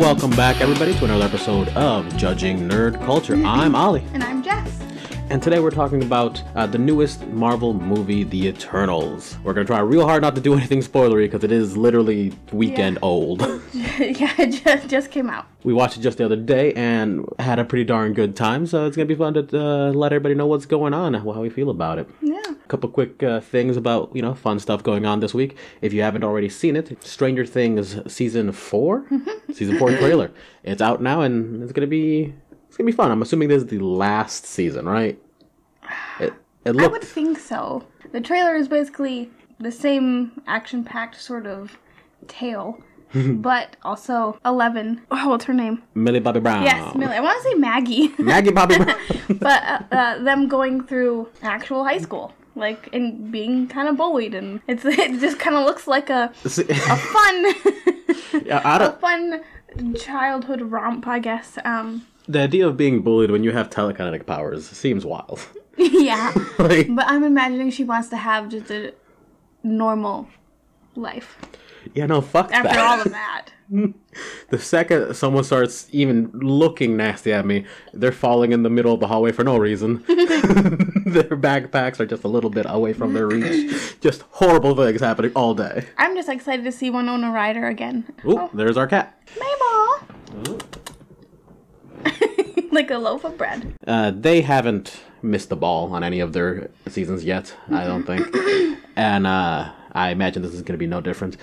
Welcome back, everybody, to another episode of Judging Nerd Culture. I'm Ollie, And I'm Jess. and today we're talking about uh, the newest Marvel movie, The Eternals. We're gonna try real hard not to do anything spoilery because it is literally weekend Yeah. old. yeah, it just, just came out. we watched it just the other day and had a pretty darn good time, so it's gonna be fun to uh, let everybody know what's going on, and how we feel about it. Couple quick uh, things about you know fun stuff going on this week. If you haven't already seen it, Stranger Things season 4 season four trailer. It's out now and it's gonna be it's gonna be fun. I'm assuming this is the last season, right? It it I would think so. The trailer is basically the same action packed sort of tale, but also Eleven. Oh, what's her name? Millie Bobby Brown. Yes, Millie. I want to say Maggie, Maggie Bobby Brown. but uh, uh, them going through actual high school. Like and being kind of bullied, and it's it just kind of looks like a a fun, yeah, a fun childhood romp, I guess. Um, the idea of being bullied when you have telekinetic powers seems wild. yeah. like, But I'm imagining she wants to have just a normal life yeah, no, fuck after that. all of that. The second someone starts even looking nasty at me, they're falling in the middle of the hallway for no reason. their backpacks are just a little bit away from their reach. Just horrible things happening all day. I'm just excited to see Winona Ryder again. Ooh, there's our cat. Mabel! like a loaf of bread. Uh, they haven't missed the ball on any of their seasons yet, I don't think. And uh, I imagine this is going to be no different.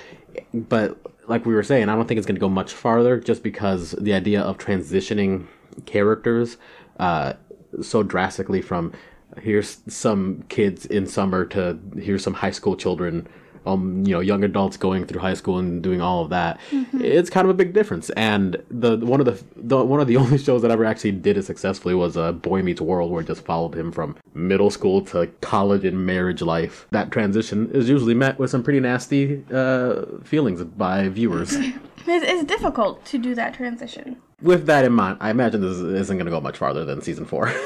But like we were saying, I don't think it's going to go much farther just because the idea of transitioning characters uh, so drastically from here's some kids in summer to here's some high school children um you know young adults going through high school and doing all of that it's kind of a big difference. And the one of the, the one of the only shows that ever actually did it successfully was uh, boy meets world where it just followed him from middle school to college and marriage life. That transition is usually met with some pretty nasty uh, feelings by viewers. It's, it's difficult to do that transition. With that in mind i imagine this isn't going to go much farther than season four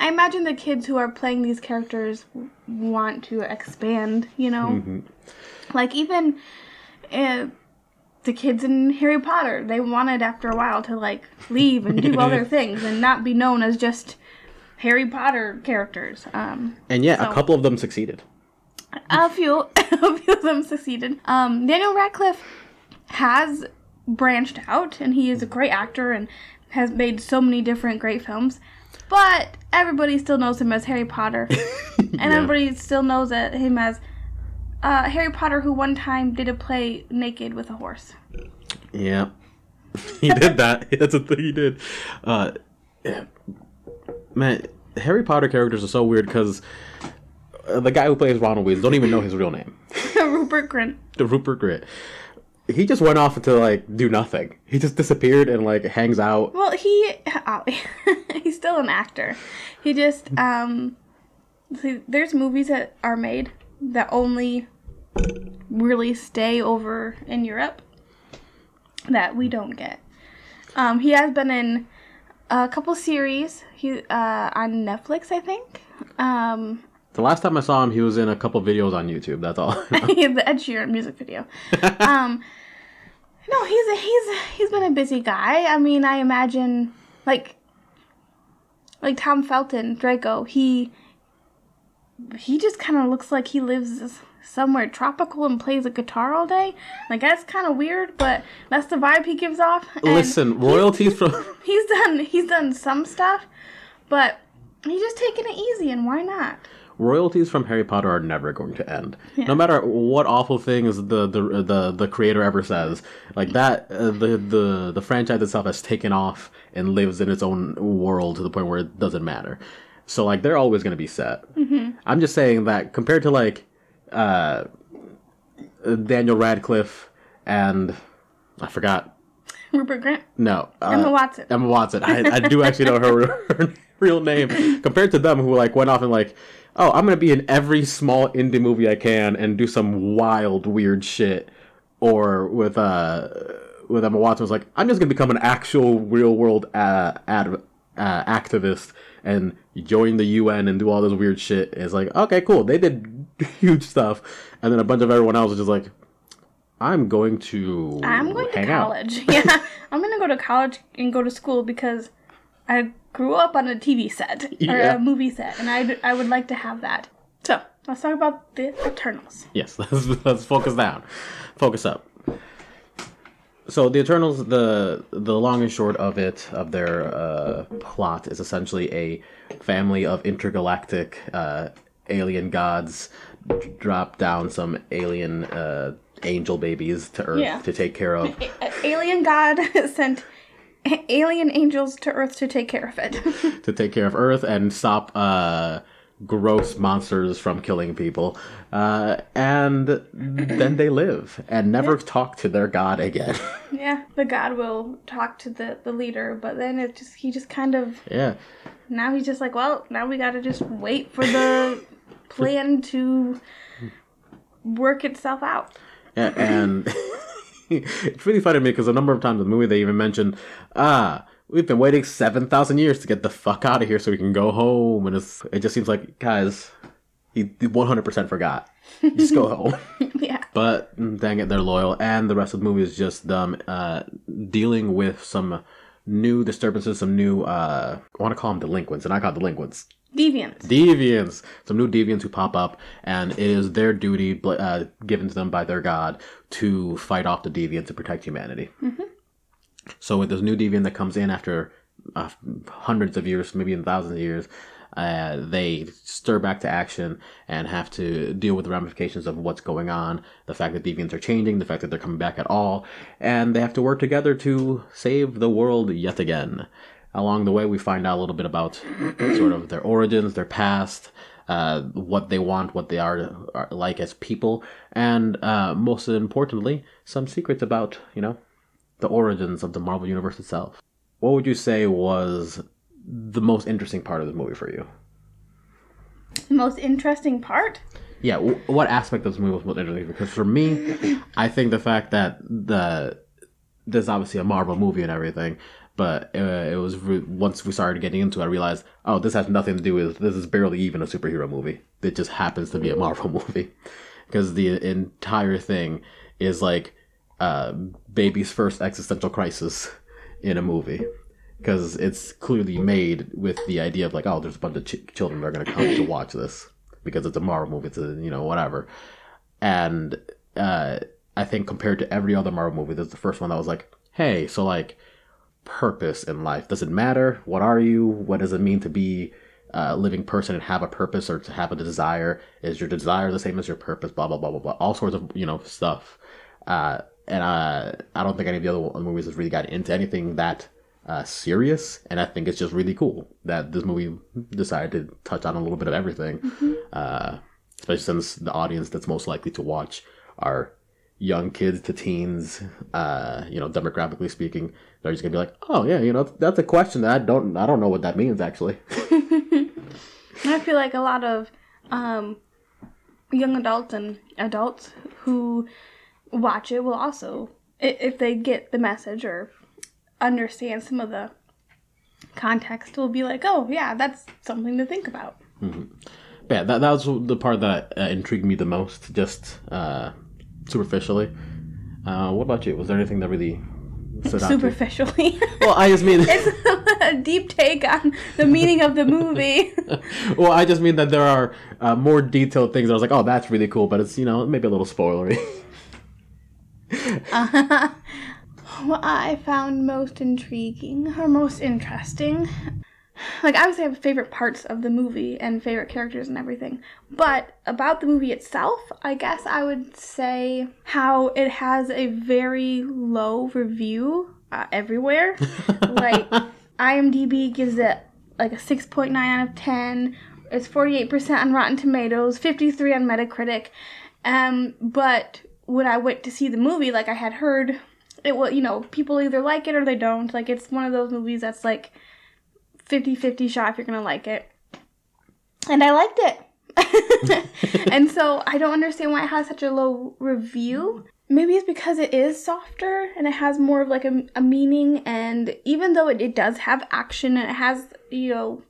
I imagine the kids who are playing these characters want to expand, you know? Like, even uh, the kids in Harry Potter, they wanted after a while to, like, leave and do other things and not be known as just Harry Potter characters. Um, and yeah So- a couple of them succeeded a few, a few of them succeeded. Um, Daniel Radcliffe has branched out, and he is a great actor and has made so many different great films. But everybody still knows him as Harry Potter, and Yeah. everybody still knows him as uh, Harry Potter, who one time did a play naked with a horse. Yeah, he did that. That's a thing he did. Uh, yeah. man, Harry Potter characters are so weird because uh, the guy who plays Ronald Weasley don't even know his real name, Rupert Grint. the Rupert Grit. He just went off to like do nothing. He just disappeared and like hangs out. Well, he oh, he's still an actor. He just um see, there's movies that are made that only really stay over in Europe that we don't get. Um he has been in a couple series. He uh on Netflix, I think. Um The last time I saw him, he was in a couple videos on YouTube. That's all. the Ed Sheeran music video. Um, no, he's a, he's he's been a busy guy. I mean, I imagine like like Tom Felton, Draco. He he just kind of looks like he lives somewhere tropical and plays a guitar all day. Like that's kind of weird, but that's the vibe he gives off. And Listen, royalties from he's done he's done some stuff, but he's just taking it easy, and why not? Royalties from Harry Potter are never going to end. No matter what awful things the the the, the creator ever says, like that, uh, the the the franchise itself has taken off and lives in its own world to the point where it doesn't matter. So like they're always going to be set. I'm just saying that compared to like uh, Daniel Radcliffe and I forgot Rupert Grant. no uh, Emma Watson. Emma Watson. I, I do actually know her, her real name. Compared to them, who like went off and like, oh, I'm gonna be in every small indie movie I can and do some wild, weird shit. Or with uh, with Emma Watson was like, I'm just gonna become an actual real world uh, ad, uh, activist and join the UN and do all this weird shit. It's like, okay, cool. They did huge stuff, and then a bunch of everyone else was just like, I'm going to I'm going to college. yeah, I'm gonna go to college and go to school because I grew up on a TV set or Yeah. a movie set, and I I would like to have that. So let's talk about the Eternals. Yes, let's, let's focus down. Focus up. So the Eternals, the the long and short of it, of their uh, plot, is essentially a family of intergalactic uh, alien gods drop down some alien uh, angel babies to Earth Yeah. to take care of. A- alien God sent alien angels to Earth to take care of it. to take care of Earth and stop uh, gross monsters from killing people. Uh, and then they live and never talk to their god again. yeah, the God will talk to the the leader, but then it just he just kind of yeah. now he's just like, well, now we got to just wait for the plan to work itself out. Yeah, and it's really funny to me because a number of times in the movie they even mentioned, ah, we've been waiting seven thousand years to get the fuck out of here so we can go home, and it's it just seems like guys, he one hundred percent forgot. Just go home. yeah. But mm, dang it, they're loyal, and the rest of the movie is just them uh, dealing with some new disturbances, some new uh, I want to call them delinquents, and I call delinquents Deviants. deviants, some new deviants who pop up, and it is their duty uh, given to them by their god to fight off the deviants and protect humanity. So with this new deviant that comes in after uh, hundreds of years, maybe in thousands of years, uh, they stir back to action and have to deal with the ramifications of what's going on, the fact that deviants are changing, the fact that they're coming back at all, and they have to work together to save the world yet again. Along the way, we find out a little bit about sort of their origins, their past, uh, what they want, what they are, are like as people, and uh, most importantly, some secrets about you know the origins of the Marvel Universe itself. What would you say was the most interesting part of the movie for you? The most interesting part? Yeah, w- what aspect of this movie was most interesting? Because for me, I think the fact that the there's obviously a Marvel movie and everything, but uh, it was re- once we started getting into it, I realized, oh, this has nothing to do with this is barely even a superhero movie. It just happens to be a Marvel movie because the entire thing is like uh, baby's first existential crisis in a movie because it's clearly made with the idea of like, oh, there's a bunch of ch- children that are going to come to watch this because it's a Marvel movie, it's a you know whatever, and uh, I think compared to every other Marvel movie, this is the first one that was like, hey, so like purpose in life does it matter? What are you? What does it mean to be a living person and have a purpose or to have a desire? Is your desire the same as your purpose? Blah blah blah blah blah. All sorts of you know stuff. Uh, and uh, I don't think any of the other movies has really got into anything that uh, serious. And I think it's just really cool that this movie decided to touch on a little bit of everything. Uh, especially since the audience that's most likely to watch are young kids to teens. Uh, you know, demographically speaking, they're just gonna be like, "Oh yeah, you know, that's a question that I don't, I don't know what that means actually." I feel like a lot of um, young adults and adults who watch it will also, if they get the message or understand some of the context, will be like, oh, yeah, that's something to think about. But yeah, that, that was the part that uh, intrigued me the most, just uh, superficially. Uh, what about you? Was there anything that really stood out? to you? Superficially. Well, I just mean, it's a deep take on the meaning of the movie. well, I just mean that there are uh, more detailed things. I was like, oh, that's really cool, but it's you know maybe a little spoilery. what I found most intriguing or most interesting. Like, obviously, I have favorite parts of the movie and favorite characters and everything. But about the movie itself, I guess I would say how it has a very low review uh, everywhere. like, IMDb gives it like a 6.9 out of 10. It's 48% on Rotten Tomatoes, 53 on Metacritic. Um, but when I went to see the movie, like I had heard, it will, you know people either like it or they don't. Like it's one of those movies that's like 50-50 shot if you're gonna like it, and I liked it. and so I don't understand why it has such a low review. Maybe it's because it is softer and it has more of like a, a meaning. And even though it, it does have action and it has you know,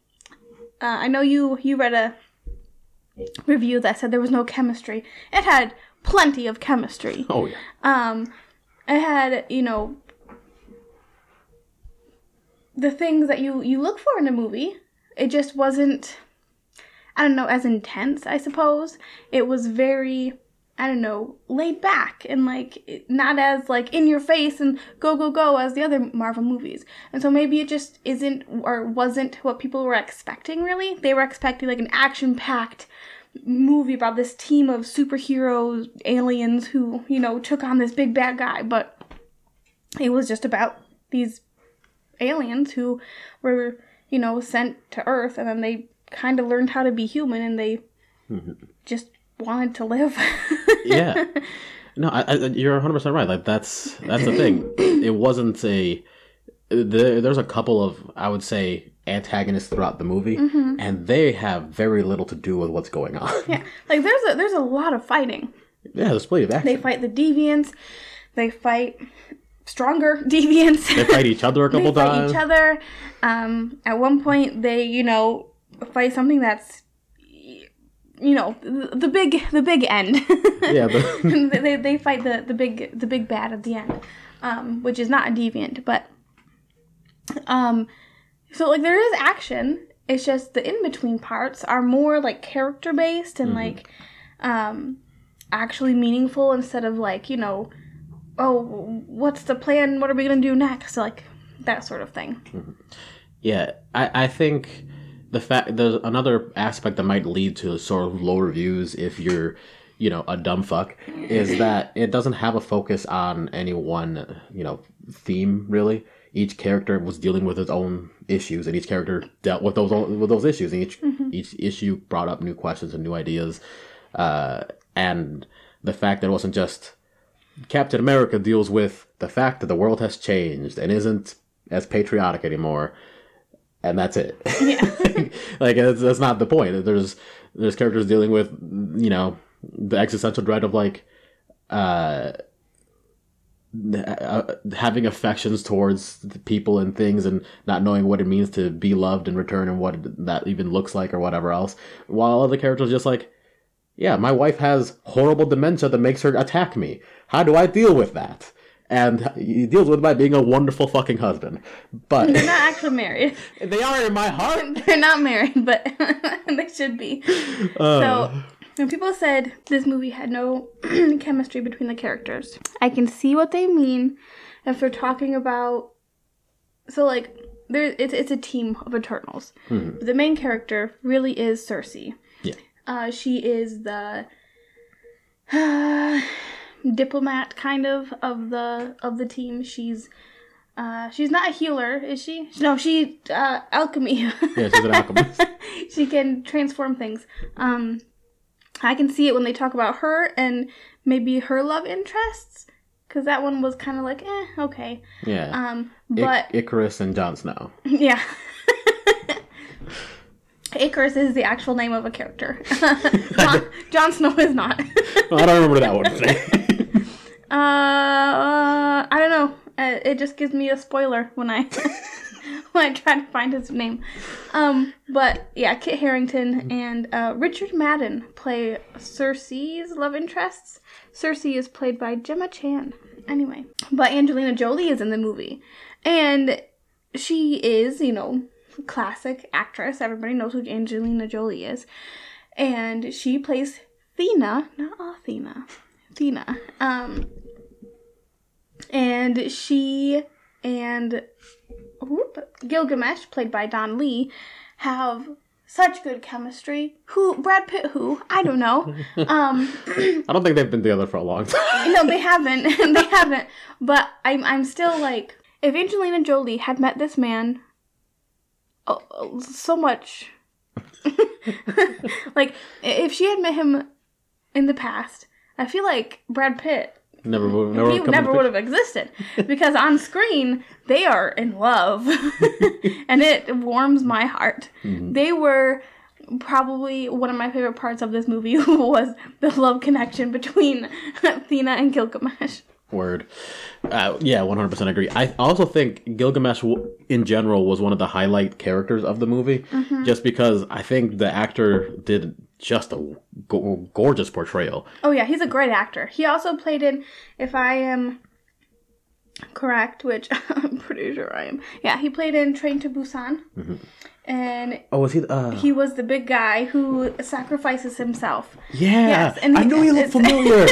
uh, I know you you read a review that said there was no chemistry. It had plenty of chemistry. oh yeah, Um, it had, you know, the things that you you look for in a movie. It just wasn't I don't know, as intense, I suppose. It was very I don't know, laid back and like not as like in your face and go go go as the other Marvel movies. And so maybe it just isn't or wasn't what people were expecting really. They were expecting like an action-packed movie about this team of superheroes, aliens who, you know, took on this big bad guy, but it was just about these aliens who were, you know, sent to Earth and then they kind of learned how to be human and they mm-hmm. just wanted to live. yeah. No, I, I, you're 100 percent right. Like that's that's the thing. It wasn't a. There, there's a couple of I would say antagonists throughout the movie, and they have very little to do with what's going on. yeah. Like there's a there's a lot of fighting. yeah, there's plenty of action. They fight the deviants. They fight stronger deviants. They fight each other a they couple fight times. each other. Um, at one point, they you know fight something that's you know the, big the big end. Yeah, but they, they, they fight the, the big the big bad at the end, um, which is not a deviant, but um, so like there is action. It's just the in between parts are more like character based and like um, actually meaningful instead of like you know, oh, what's the plan? What are we gonna do next? Like that sort of thing. Yeah, I, I think the fact there's another aspect that might lead to sort of low reviews if you're, you know, a dumb fuck, is that it doesn't have a focus on any one, you know, theme really. Each character was dealing with its own issues, and each character dealt with those own, with those issues. And each each issue brought up new questions and new ideas, uh, and the fact that it wasn't just Captain America deals with the fact that the world has changed and isn't as patriotic anymore, and that's it. Yeah. like that's, that's not the point. There's there's characters dealing with you know the existential dread of like uh, uh having affections towards the people and things and not knowing what it means to be loved in return and what that even looks like or whatever else. While other characters just like yeah my wife has horrible dementia that makes her attack me. How do i deal with that? And he deals with it by being a wonderful fucking husband. But They're not actually married. they are in my heart. They're not married, but they should be. so, when people said this movie had no chemistry between the characters, I can see what they mean if they're talking about. So, like, there, it's, it's a team of Eternals. But the main character really is Cersei. Yeah. Uh, she is the diplomat kind of of the of the team. She's uh, she's not a healer, is she? No, she uh, alchemy. yeah she's an alchemist she can transform things. Um, I can see it when they talk about her and maybe her love interests, because that one was kind of like, eh, okay. yeah Um, I- but Ikaris and Jon snow yeah. Ikaris is the actual name of a character. Jon, Jon Snow is not. Well, i don't remember that one Uh, I don't know. Uh, it just gives me a spoiler when I when I try to find his name. Um, but yeah, Kit Harington and uh, Richard Madden play Cersei's love interests. Cersei is played by Gemma Chan. Anyway, but Angelina Jolie is in the movie, and she is, you know, classic actress. Everybody knows who Angelina Jolie is, and she plays Thena, not Athena, Thena. Um, and she and whoop, Gilgamesh, played by Don Lee, have such good chemistry. Who Brad Pitt? Who I don't know. Um, i don't think they've been together for a long time no, they haven't. they haven't. But I'm I'm still like, if Angelina Jolie had met this man, oh, so much. like if she had met him in the past, I feel like Brad Pitt never would never he come never would have existed because on screen they are in love and it warms my heart Mm-hmm. they were probably one of my favorite parts of this movie was the love connection between athena and gilgamesh Word. Uh, yeah, 100% agree. I also think Gilgamesh in general was one of the highlight characters of the movie, Mm-hmm. just because I think the actor did just a go- gorgeous portrayal. oh yeah he's a great actor he also played in if i am Correct, which I'm pretty sure I am. Yeah, he played in Train to Busan. And Oh, was he? Uh, he was the big guy who sacrifices himself. yeah, yes, and I he- knew he looked it's- familiar.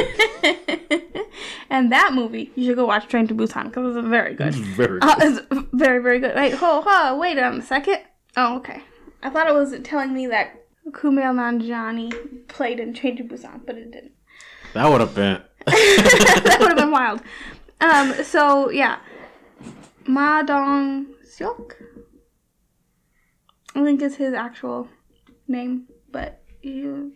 And that movie, you should go watch Train to Busan because it's very good. Very. Uh, it's very, very good. Wait, ho, ho, wait a second. Oh, okay. I thought it was telling me that Kumail Nanjiani played in Train to Busan, but it didn't. that would have been. that would have been wild. Um, so yeah, Ma Dong Seok. I think is his actual name, but you,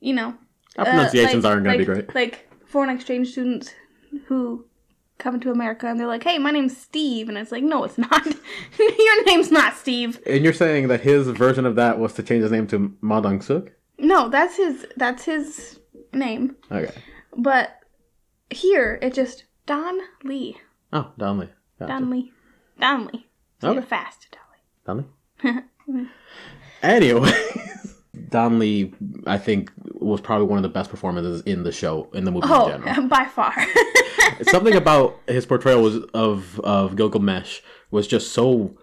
you know, Our uh, pronunciations like- aren't going to like- be great. Like foreign exchange students who come to America and they're like, "Hey, my name's Steve," and it's like, "No, it's not. Your name's not Steve." And you're saying that his version of that was to change his name to Ma Dong Suk? No, that's his. That's his name. Okay. But here, it just Don Lee. Oh, Donley. Gotcha. Don Lee. Don Lee. Okay. fast, Don Lee. Don Lee? anyway, Don Lee, I think, was probably one of the best performances in the show, in the movie in Oh, general. by far. Something about his portrayal was of of Gilgamesh was just so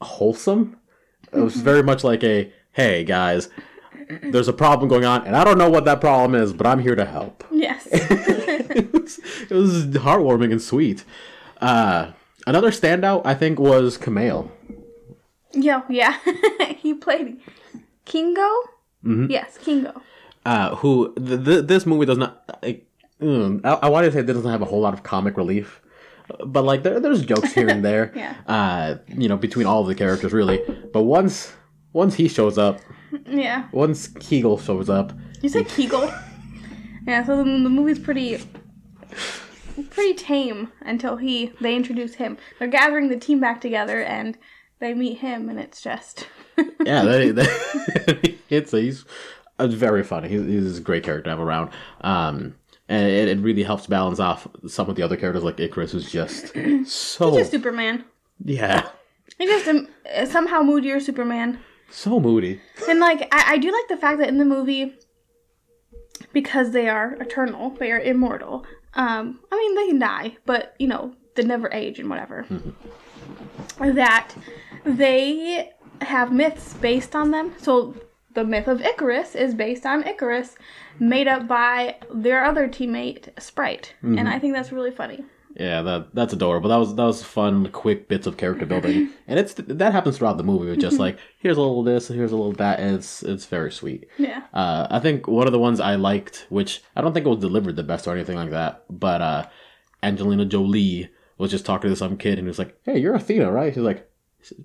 wholesome. It was very much like a, hey guys, there's a problem going on, and I don't know what that problem is, but I'm here to help. yes. it, was, it was heartwarming and sweet. Uh, another standout, I think, was Kumail. Yo, yeah. he played Kingo? Mm-hmm. Yes, Kingo. uh, who th- th- this movie does not. Like, mm, I, I wanted to say it doesn't have a whole lot of comic relief, but like there, there's jokes here and there. Yeah. Uh, you know, between all of the characters, really. But once once he shows up, Yeah. once Kegel shows up, You said Kegel? yeah, so the, the movie's pretty pretty tame until he they introduce him. They're gathering the team back together and they meet him and it's just yeah, they, they, it's he's uh, very funny. He's, he's a great character to have around. Um, and it, it really helps balance off some of the other characters like Ikaris, who's just so just Superman. yeah, He's just um, somehow moodier Superman. so moody. And like I, I do like the fact that in the movie because they are eternal, they are immortal. Um, I mean they can die, but you know, they never age and whatever. That they have myths based on them. So the myth of Icarus is based on Ikaris, made up by their other teammate Sprite, and I think that's really funny. Yeah, that that's adorable. That was that was fun, quick bits of character building, and it's that happens throughout the movie. It's just like here's a little this, here's a little that, and it's it's very sweet. Yeah. Uh, I think one of the ones I liked, which I don't think it was delivered the best or anything like that, but uh, Angelina Jolie was just talking to some kid, and he was like, "Hey, you're Athena, right?" She's like,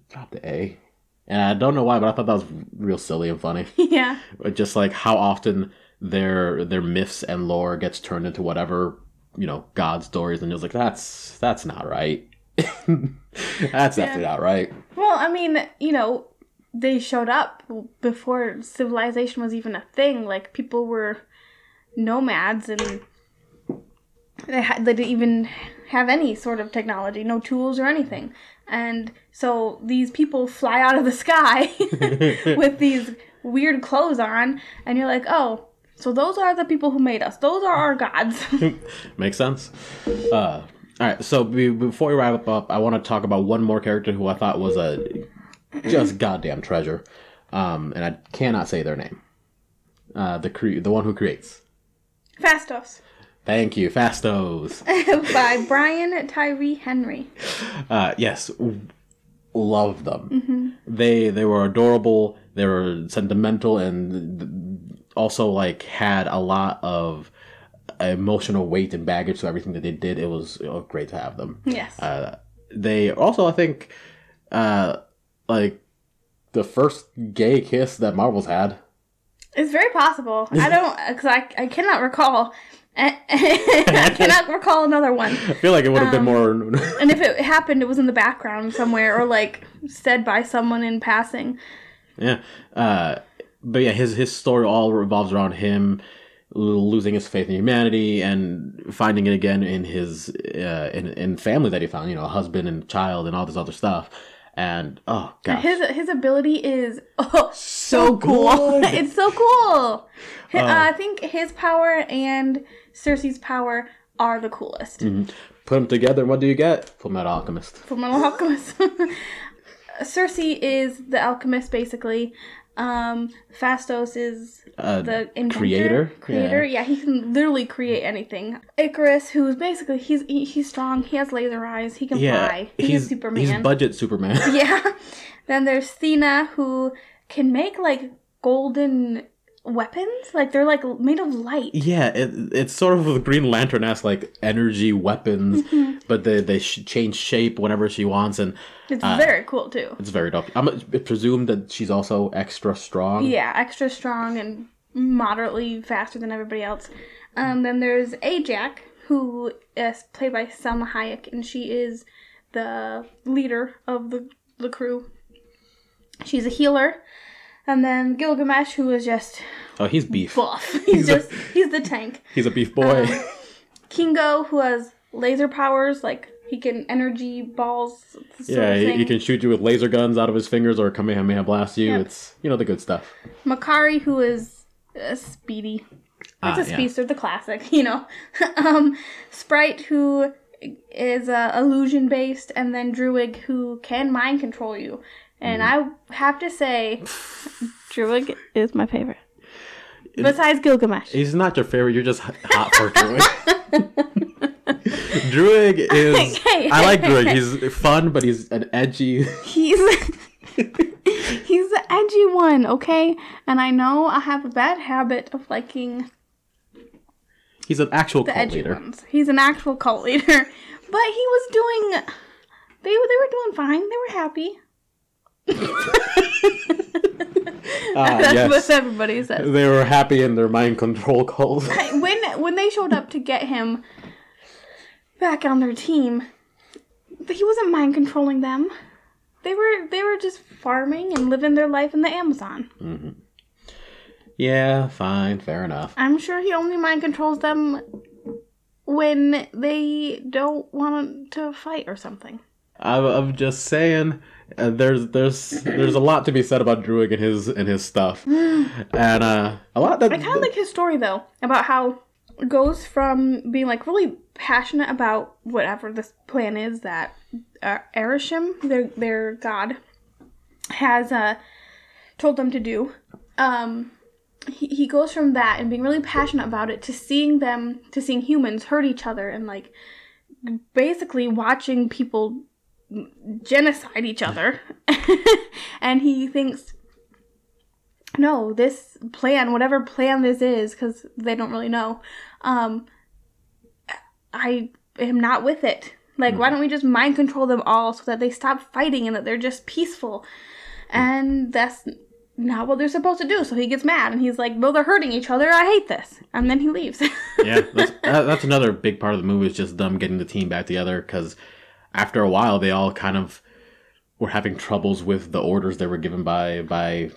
"Drop the A," and I don't know why, but I thought that was real silly and funny. yeah. just like how often their their myths and lore gets turned into whatever you know god stories and it was like that's that's not right that's definitely not right Well, I mean, you know, they showed up before civilization was even a thing. Like people were nomads, and they had they didn't even have any sort of technology, no tools or anything. And so these people fly out of the sky with these weird clothes on, and you're like, oh. So those are the people who made us. Those are our gods. makes sense uh all right so be, before we wrap up i want to talk about one more character who i thought was a just goddamn treasure um and i cannot say their name uh the cre- the one who creates Phastos thank you Phastos by Brian Tyree Henry. Uh, yes, love them. They they were adorable. They were sentimental and also like had a lot of emotional weight and baggage to everything that they did. It was, it was great to have them. Yes. Uh, they also, I think, uh, like the first gay kiss that Marvel's had. It's very possible. I don't, because I, I cannot recall. I cannot recall another one. I feel like it would have been more. And if it happened, it was in the background somewhere or like said by someone in passing. Yeah. Uh, but yeah, his his story all revolves around him losing his faith in humanity and finding it again in his uh, in in family that he found. You know, a husband and child and all this other stuff. And oh god, His his ability is oh, so, So cool. it's so cool. Oh. uh, I think his power and Cersei's power are the coolest. Put them together, and what do you get? Full Metal Alchemist. Full Metal Alchemist. Cersei is the alchemist, basically. Um, Phastos is Uh, the inventor, creator? Creator, yeah. he can literally create anything. Ikaris, who's basically he's he, he's strong. He has laser eyes. He can yeah, fly. He's, he's Superman. He's budget Superman. yeah. Then there's Thena, who can make like golden weapons. Like they're like made of light. Yeah, it, it's sort of a Green Lantern esque like energy weapons, Mm-hmm. but they they sh- change shape whenever she wants, and It's Uh, very cool too. it's very dope. I'm I presume that she's also extra strong. Yeah, extra strong and moderately faster than everybody else. Um, then there's Ajak, who is played by Salma Hayek, and she is the leader of the the crew. She's a healer. And then Gilgamesh, who is just Oh, he's beef. buff. He's, He's a- just he's the tank. He's a beef boy. Um, Kingo, who has laser powers, like he can energy balls. yeah, he, he can shoot you with laser guns out of his fingers or Kamehameha blast you. Yep. It's you know the good stuff. Makkari, who is uh, speedy. Ah, It's a yeah. speedster, the classic, you know. um, Sprite, who is uh, illusion based, and then Druid, who can mind control you. And Mm-hmm. I have to say, Druid is my favorite. Besides Gilgamesh. He's not your favorite. You're just hot for Druid. Druid is. Hey, I like Druid. He's fun, but he's an edgy. He's he's the edgy one, okay? And I know I have a bad habit of liking He's an actual the cult edgy leader. ones. He's an actual cult leader, but he was doing. They they were doing fine. They were happy. Ah, That's yes. what everybody says. They were happy in their mind control cult. When when they showed up to get him back on their team, he wasn't mind controlling them. They were they were just farming and living their life in the Amazon. yeah, fine, fair enough. I'm sure he only mind controls them when they don't want to fight or something. I'm, I'm just saying, uh, there's there's there's a lot to be said about Druid and his and his stuff, and uh, a lot that I kind of like his story though about how it goes from being like really passionate about whatever this plan is that uh, Arishem, their their god, has uh, told them to do. Um, he, he goes from that and being really passionate about it to seeing them to seeing humans hurt each other and like basically watching people genocide each other. And he thinks no this plan whatever plan this is because they don't really know um i am not with it. Like why don't we just mind control them all so that they stop fighting and that they're just peaceful? And that's not what they're supposed to do. So he gets mad and he's like well they're hurting each other. I hate this. And then he leaves. Yeah, that's, that's another big part of the movie is just them getting the team back together because after a while they all kind of were having troubles with the orders they were given by by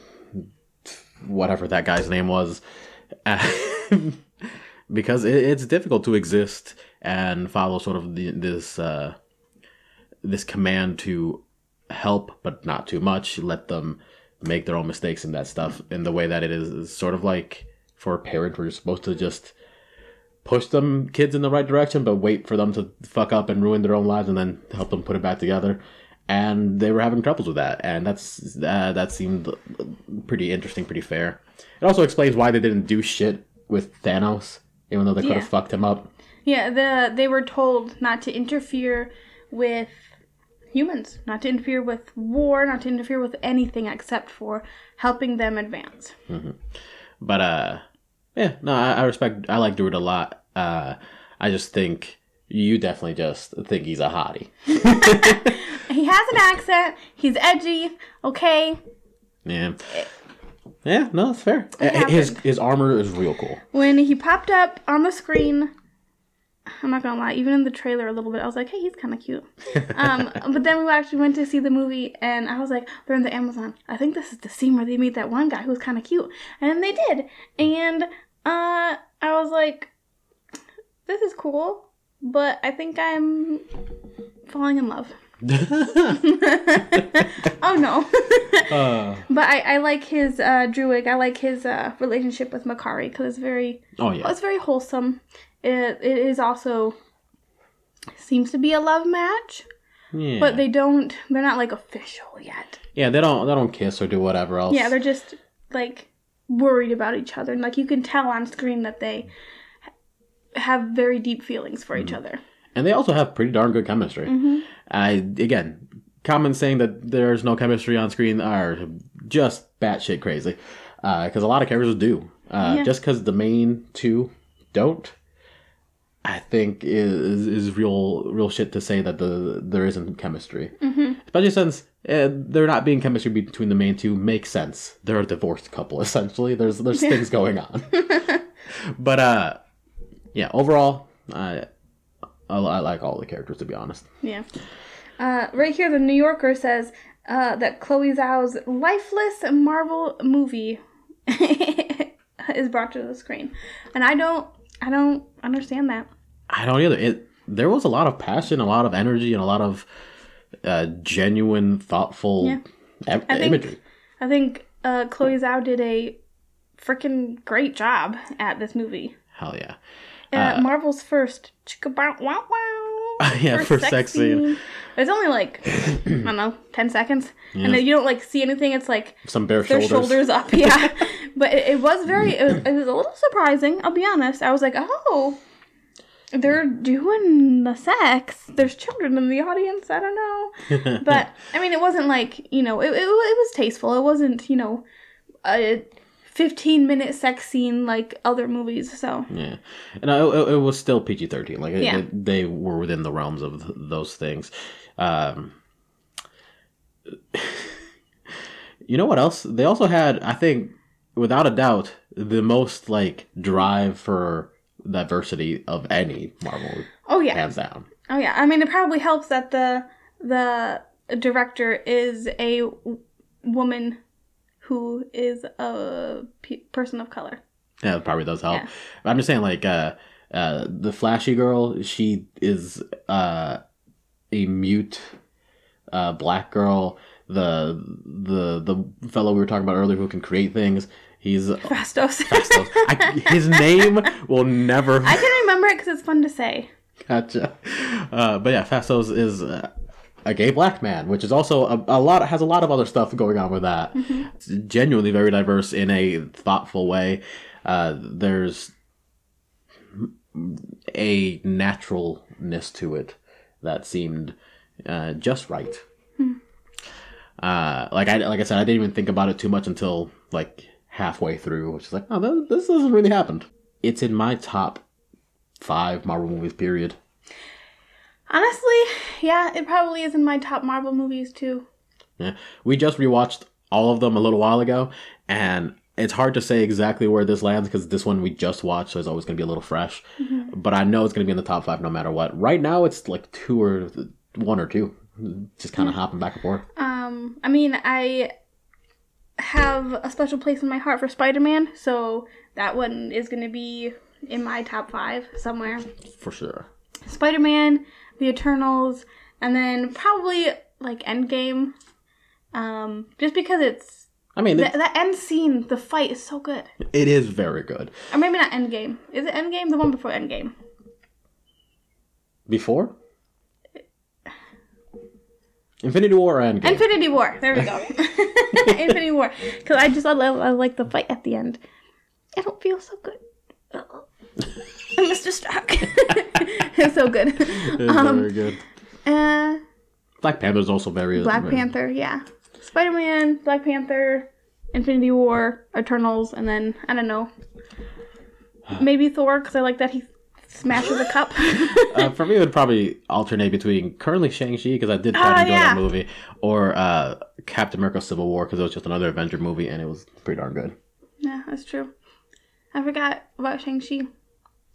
whatever that guy's name was. Because it, it's difficult to exist and follow sort of the, this uh, this command to help but not too much let them make their own mistakes and that stuff in the way that it is, sort of like for a parent where you're supposed to just push them kids in the right direction but wait for them to fuck up and ruin their own lives and then help them put it back together and they were having troubles with that and that's uh, that seemed pretty interesting pretty fair it also explains why they didn't do shit with thanos even though they could have Yeah. fucked him up Yeah, the they were told not to interfere with humans, not to interfere with war, not to interfere with anything except for helping them advance. But uh, yeah, no, I, I respect. I like Druid a lot. Uh, I just think you definitely just think he's a hottie. He has an accent. He's edgy. Okay. Yeah, yeah, no, that's fair. His his armor is real cool. When he popped up on the screen, I'm not gonna lie, even in the trailer a little bit, I was like, hey, he's kind of cute. um, but then we actually went to see the movie, and I was like, they're in the Amazon. I think this is the scene where they meet that one guy who's kind of cute, and they did, and uh, I was like, this is cool, but I think I'm falling in love. oh no. Uh, But I, I like his uh, Druid. I like his uh, relationship with Makkari because it's very oh yeah, it's very wholesome, it, it is also seems to be a love match, Yeah. but they don't. They're not like official yet. yeah, they don't they don't kiss or do whatever else. Yeah, they're just like worried about each other, and like you can tell on screen that they have very deep feelings for Mm-hmm. each other. and they also have pretty darn good chemistry. Mm-hmm. I again, comments saying that there's no chemistry on screen are just batshit crazy, because a lot of characters do. Uh, Yeah. Just because the main two don't, I think is is real real shit to say that the there isn't chemistry. Mm-hmm. Especially since uh, there not being chemistry between the main two makes sense. They're a divorced couple essentially. There's there's things going on. but uh, yeah. Overall, I I, I like all the characters to be honest. Yeah. Uh, right here, the New Yorker says uh, that Chloe Zhao's lifeless Marvel movie is brought to the screen, and I don't, I don't understand that. I don't either. It there was a lot of passion, a lot of energy, and a lot of uh, genuine, thoughtful Yeah. em- I think- imagery. I think uh, Chloe Zhao did a freaking great job at this movie. Hell yeah. Uh, Marvel's first wow wow. Yeah, for sex scene. It's only like I don't know, ten seconds, and then you don't like see anything. It's like Some bare their shoulders. shoulders up, yeah. but it, it was very, it was, it was a little surprising. I'll be honest. I was like, oh, they're doing the sex. There's children in the audience. I don't know, but I mean, it wasn't like you know, it, it, it was tasteful. It wasn't you know, a 15 minute sex scene like other movies. So Yeah, and I, it, was still PG thirteen. Like Yeah. it- they were within the realms of those things. Um, you know what else? They also had, I think, without a doubt, the most like drive for diversity of any Marvel, oh yeah, hands down. Oh yeah, I mean it probably helps that the the director is a woman who is a pe person of color. Yeah, it probably does help. Yeah. I'm just saying, like, uh, uh, the flashy girl, she is uh, a mute uh, black girl. The the the fellow we were talking about earlier who can create things. He's Phastos. I, his name will never I can remember it because it's fun to say. gotcha. Uh, but yeah, Phastos is uh, a gay black man, which is also a, a lot has a lot of other stuff going on with that. It's genuinely very diverse in a thoughtful way. Uh, there's a naturalness to it that seemed uh, just right. Uh, like I like I said, I didn't even think about it too much until like halfway through, which is like, oh, th- this hasn't really happened. It's in my top five Marvel movies. Period. Honestly, yeah, it probably is in my top Marvel movies too. Yeah, we just rewatched all of them a little while ago, and it's hard to say exactly where this lands because this one we just watched, so it's always going to be a little fresh. But I know it's going to be in the top five no matter what. Right now, it's like two or one or two, just kind of hopping back and forth. Um, I mean, I have a special place in my heart for Spider-Man, so that one is going to be in my top five somewhere. For sure. Spider-Man, The Eternals, and then probably like Endgame. Um, just because it's I mean, the, end scene, the fight is so good. it is very good. Or maybe not Endgame. Is it Endgame? The one before Endgame. Before? Infinity War or Endgame? Infinity War. There we go. Infinity War. Because I just I, love, I like the fight at the end. I don't feel so good. Uh-oh. Mr. Stark. it's so good. It's Um, very good. Uh, Black Panther's also very Black very- Panther, yeah. Spider Man, Black Panther, Infinity War, Eternals, and then, I don't know. Maybe Thor, because I like that he smashes a cup. uh, for me, it would probably alternate between currently Shang-Chi, because I did quite Ah, enjoy yeah. that movie, or uh, Captain America Civil War, because it was just another Avenger movie, and it was pretty darn good. yeah, that's true. I forgot about Shang-Chi.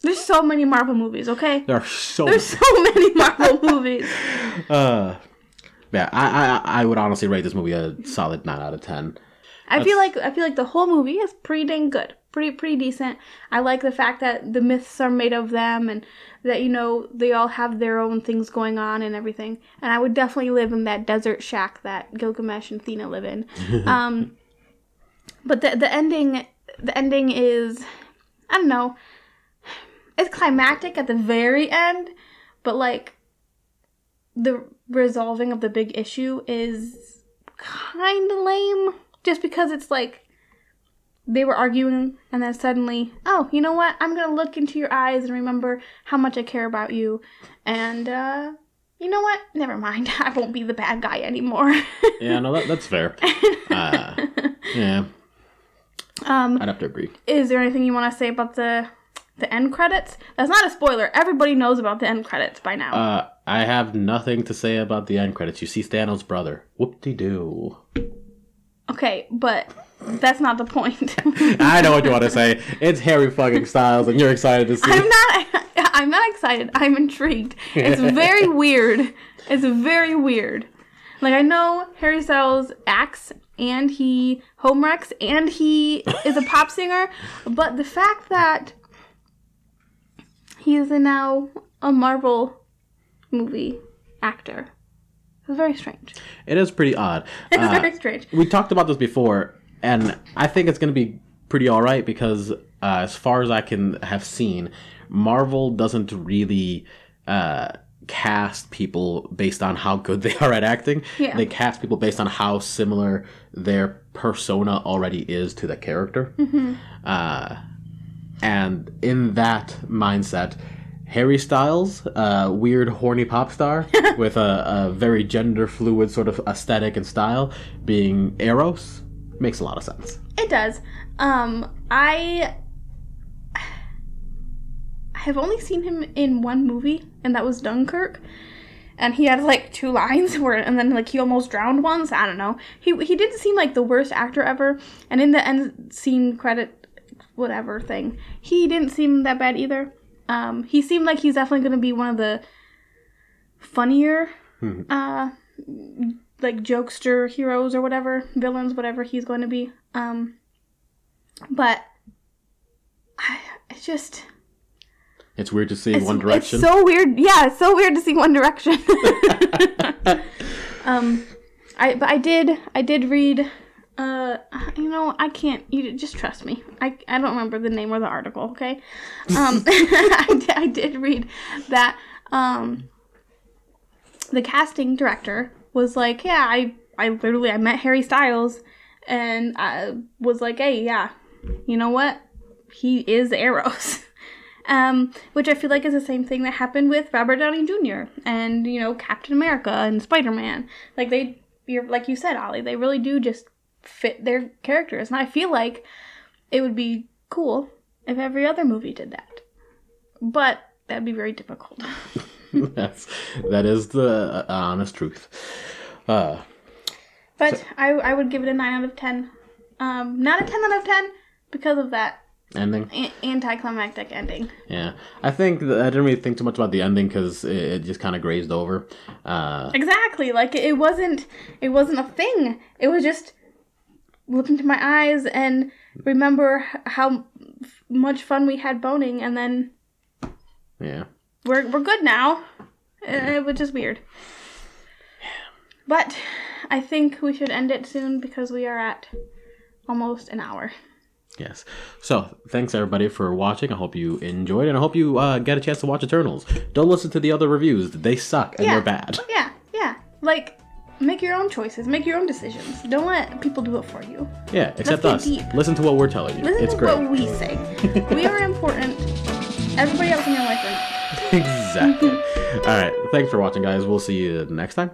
There's so many Marvel movies, okay? There are so There's so many Marvel movies. uh, yeah, I, I I would honestly rate this movie a solid 9 out of 10. I feel like I feel like the whole movie is pretty dang good. Pretty pretty decent. I like the fact that the myths are made of them and that you know they all have their own things going on and everything. And I would definitely live in that desert shack that Gilgamesh and Thena live in. um, but the the ending the ending is I don't know. It's climactic at the very end, but like the resolving of the big issue is kind of lame just because it's like they were arguing and then suddenly, oh, you know what? I'm going to look into your eyes and remember how much I care about you and uh you know what? Never mind. I won't be the bad guy anymore. Yeah, no, that, that's fair. Uh, yeah, um I'd have to agree. is there anything you want to say about the the end credits? That's not a spoiler. Everybody knows about the end credits by now. Uh, I have nothing to say about the end credits. You see Thanos' brother. Whoop de doo. okay, but that's not the point. I know what you want to say. It's Harry fucking Styles, and you're excited to see. I'm not. I'm not excited. I'm intrigued. It's very weird. It's very weird. Like I know Harry Styles acts and he home wrecks and he is a pop singer, but the fact that he is now a Marvel movie actor It's very strange. It is pretty odd. It's Uh, very strange. we talked about this before, and I think it's going to be pretty all right because, uh, as far as I can have seen, Marvel doesn't really uh, cast people based on how good they are at acting. Yeah. They cast people based on how similar their persona already is to the character. Hmm. Uh, and in that mindset, Harry Styles, uh, weird horny pop star with a, a very gender fluid sort of aesthetic and style, being Eros makes a lot of sense. It does. Um, I I have only seen him in one movie, and that was Dunkirk. And he had like two lines where, and then like he almost drowned once. I don't know. He he didn't seem like the worst actor ever. And in the end scene credit, whatever thing, he didn't seem that bad either. Um, he seemed like he's definitely going to be one of the funnier, uh, like jokester heroes or whatever, villains, whatever he's going to be. Um, but I, it's just It's weird to see One Direction. It's so weird. Yeah, it's so weird to see One Direction. um, I but I did I did read. Uh, you know, I can't. You just trust me. I, I don't remember the name of the article. Okay, um, I, I did read that um, the casting director was like, yeah, I I literally I met Harry Styles, and I was like, hey, yeah, you know what? He is Eros. Um, which I feel like is the same thing that happened with Robert Downey Jr. and you know Captain America and Spider Man. Like they, you're like you said, Ollie, they really do just fit their characters, and I feel like it would be cool if every other movie did that. But that'd be very difficult. That's that is the uh, honest truth. Uh, But I I would give it a nine out of ten. Um, not a ten out of ten because of that ending. a- anticlimactic ending. Yeah, I think that I didn't really think too much about the ending because it, it just kind of grazed over. Uh, Exactly. Like it wasn't it wasn't a thing. It was just look into my eyes and remember how much fun we had boning and then yeah. we're we're good now. It, it was just weird. But I think we should end it soon because we are at almost an hour. Yes. So, thanks everybody for watching. I hope you enjoyed, and I hope you uh, get a chance to watch Eternals. Don't listen to the other reviews; they suck and Yeah. they're bad. Yeah, yeah. Like make your own choices, make your own decisions. Don't let people do it for you. Yeah, except us. deep. Listen to what we're telling you. Listen it's to great. what we say. we are important. Everybody else in your life are not. exactly. All right. Thanks for watching, guys. We'll see you next time.